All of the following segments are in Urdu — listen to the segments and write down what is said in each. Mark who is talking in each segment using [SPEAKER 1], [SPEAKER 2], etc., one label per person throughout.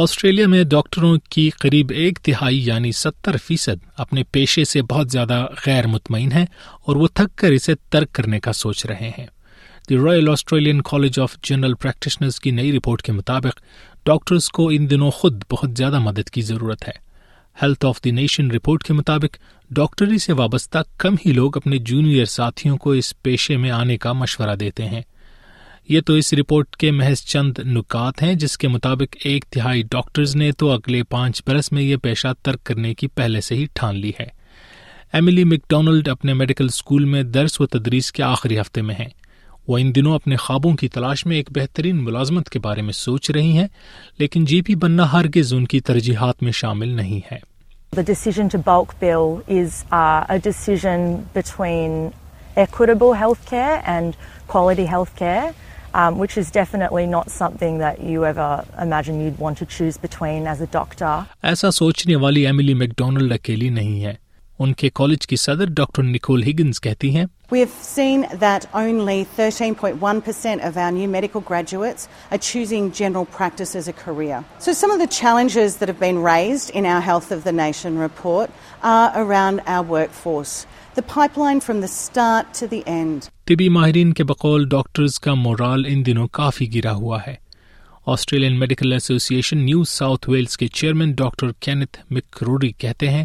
[SPEAKER 1] آسٹریلیا میں ڈاکٹروں کی قریب ایک تہائی یعنی ستر فیصد اپنے پیشے سے بہت زیادہ غیر مطمئن ہیں اور وہ تھک کر اسے ترک کرنے کا سوچ رہے ہیں the Royal Australian College of General Practitioners کی نئی رپورٹ کے مطابق ڈاکٹرز کو ان دنوں خود بہت زیادہ مدد کی ضرورت ہے Health of the Nation report کے مطابق ڈاکٹری سے وابستہ کم ہی لوگ اپنے جونیئر ساتھیوں کو اس پیشے میں آنے کا مشورہ دیتے ہیں یہ تو اس رپورٹ کے محض چند نکات ہیں جس کے مطابق ایک تہائی ڈاکٹرز نے تو اگلے پانچ برس میں یہ پیشہ ترک کرنے کی پہلے سے ہی ٹھان لی ہے ایملی مکڈونلڈ اپنے میڈیکل اسکول میں درس و تدریس کے آخری ہفتے میں ہیں وہ ان دنوں اپنے خوابوں کی تلاش میں ایک بہترین ملازمت کے بارے میں سوچ رہی ہیں لیکن جی پی بننا ہرگز ان کی ترجیحات میں شامل نہیں ہے decision to bulk bill is a decision between
[SPEAKER 2] equitable health care and quality health care um, which is definitely not something that you ever imagine you'd want to choose between as a
[SPEAKER 1] doctor. ایسا سوچنے والی ایمیلی میکڈونلڈ اکیلی نہیں ہے ان کے کالج کی صدر ڈاکٹر نکول ہگنز کہتی ہیں
[SPEAKER 3] We have seen that only 13.1% of our new medical graduates are choosing general practice as a career. So, some of the challenges that have been raised in our Health of the Nation report are around our workforce. The pipeline from the start to the end.
[SPEAKER 1] طبی ماہرین کے بقول ڈاکٹرز کا مورال ان دنوں کافی گرا ہوا ہے Australian medical association New South Wales کے چیئرمین ڈاکٹر کینتھ مکروڈی کہتے ہیں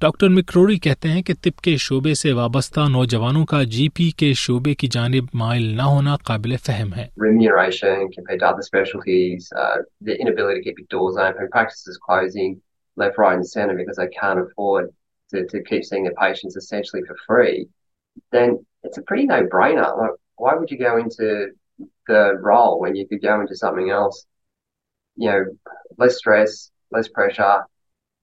[SPEAKER 1] ڈاکٹر مکروری کہتے ہیں کہ طب کے شعبے سے وابستہ نوجوانوں کا جی پی کے شعبے کی جانب مائل نہ ہونا قابل فہم ہے رول وین یو کی given to something else you less stress less pressure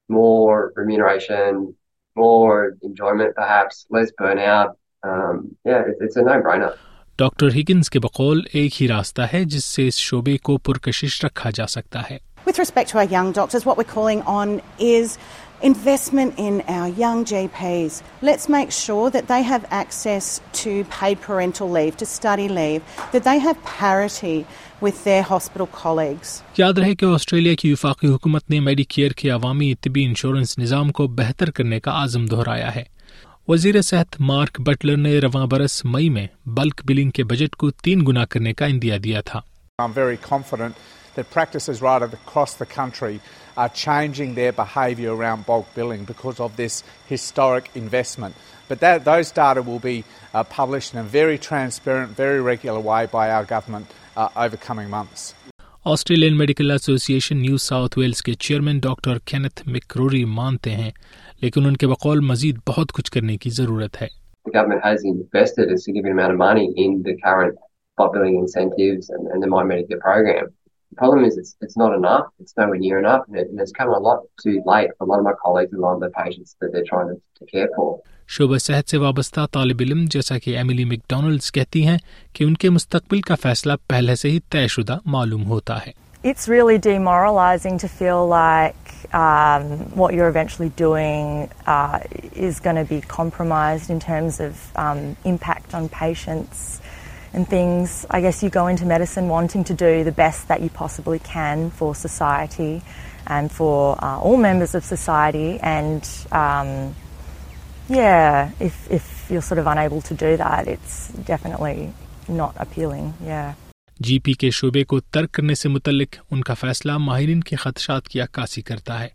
[SPEAKER 1] more remuneration, more enjoyment, perhaps less burnout. Um, yeah, it, it's a no brainer. Doctor Higgins کے بقول ایک ہی راستہ ہے جس سے اس شعبے کو پرکشش رکھا جا سکتا ہے with
[SPEAKER 3] respect to our young doctors what we calling on is یاد رہے
[SPEAKER 1] کہ آسٹریلیا کی وفاقی حکومت نے میڈی کیئر کے عوامی طبی انشورنس نظام کو بہتر کرنے کا عزم دہرایا ہے وزیر صحت مارک بٹلر نے رواں برس مئی میں بلک بلنگ کے بجٹ کو تین گنا کرنے کا اندیا دیا تھا
[SPEAKER 4] that practices right across the country are changing their behaviour around bulk billing because of this historic investment. But that, those data will be uh, published in a very transparent, very regular way by our government uh, over coming months. Australian
[SPEAKER 1] Medical Association New South Wales کے چیئرمین ڈاکٹر کینتھ مکروری مانتے ہیں لیکن ان کے بقول مزید بہت کچھ کرنے کی ضرورت ہے The the problem is it's, it's not enough. It's nowhere near enough. And, it, and it's come a lot too late for a lot of my colleagues and a lot of the patients that they're trying to, to care for. شعبہ صحت سے وابستہ طالب علم جیسا کہ ایملی میکڈونلڈز کہتی ہیں کہ ان کے مستقبل کا فیصلہ پہلے سے ہی طے شدہ معلوم ہوتا
[SPEAKER 2] ہے it's really demoralising to feel like what you are eventually doing is gonna be compromise in terms of impact on patients and things I guess you go into medicine wanting to do the best that you possibly can for society and for uh, all members of society and um, yeah if, if you're sort of unable to do that it's definitely not appealing
[SPEAKER 1] yeah G P کے شعبے کو ترک کرنے سے متعلق ان کا فیصلہ ماہرین کے خدشات کی عکاسی کرتا ہے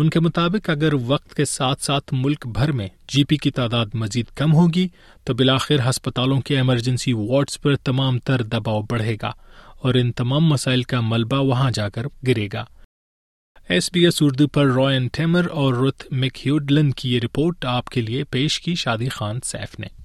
[SPEAKER 1] ان کے مطابق اگر وقت کے ساتھ ساتھ ملک بھر میں جی پی کی تعداد مزید کم ہوگی تو بلاخر ہسپتالوں کے ایمرجنسی وارڈز پر تمام تر دباؤ بڑھے گا اور ان تمام مسائل کا ملبہ وہاں جا کر گرے گا ایس بی ایس اردو پر روئن ٹیمر اور رت میکیوڈلن کی یہ رپورٹ آپ کے لیے پیش کی شادی خان سیف نے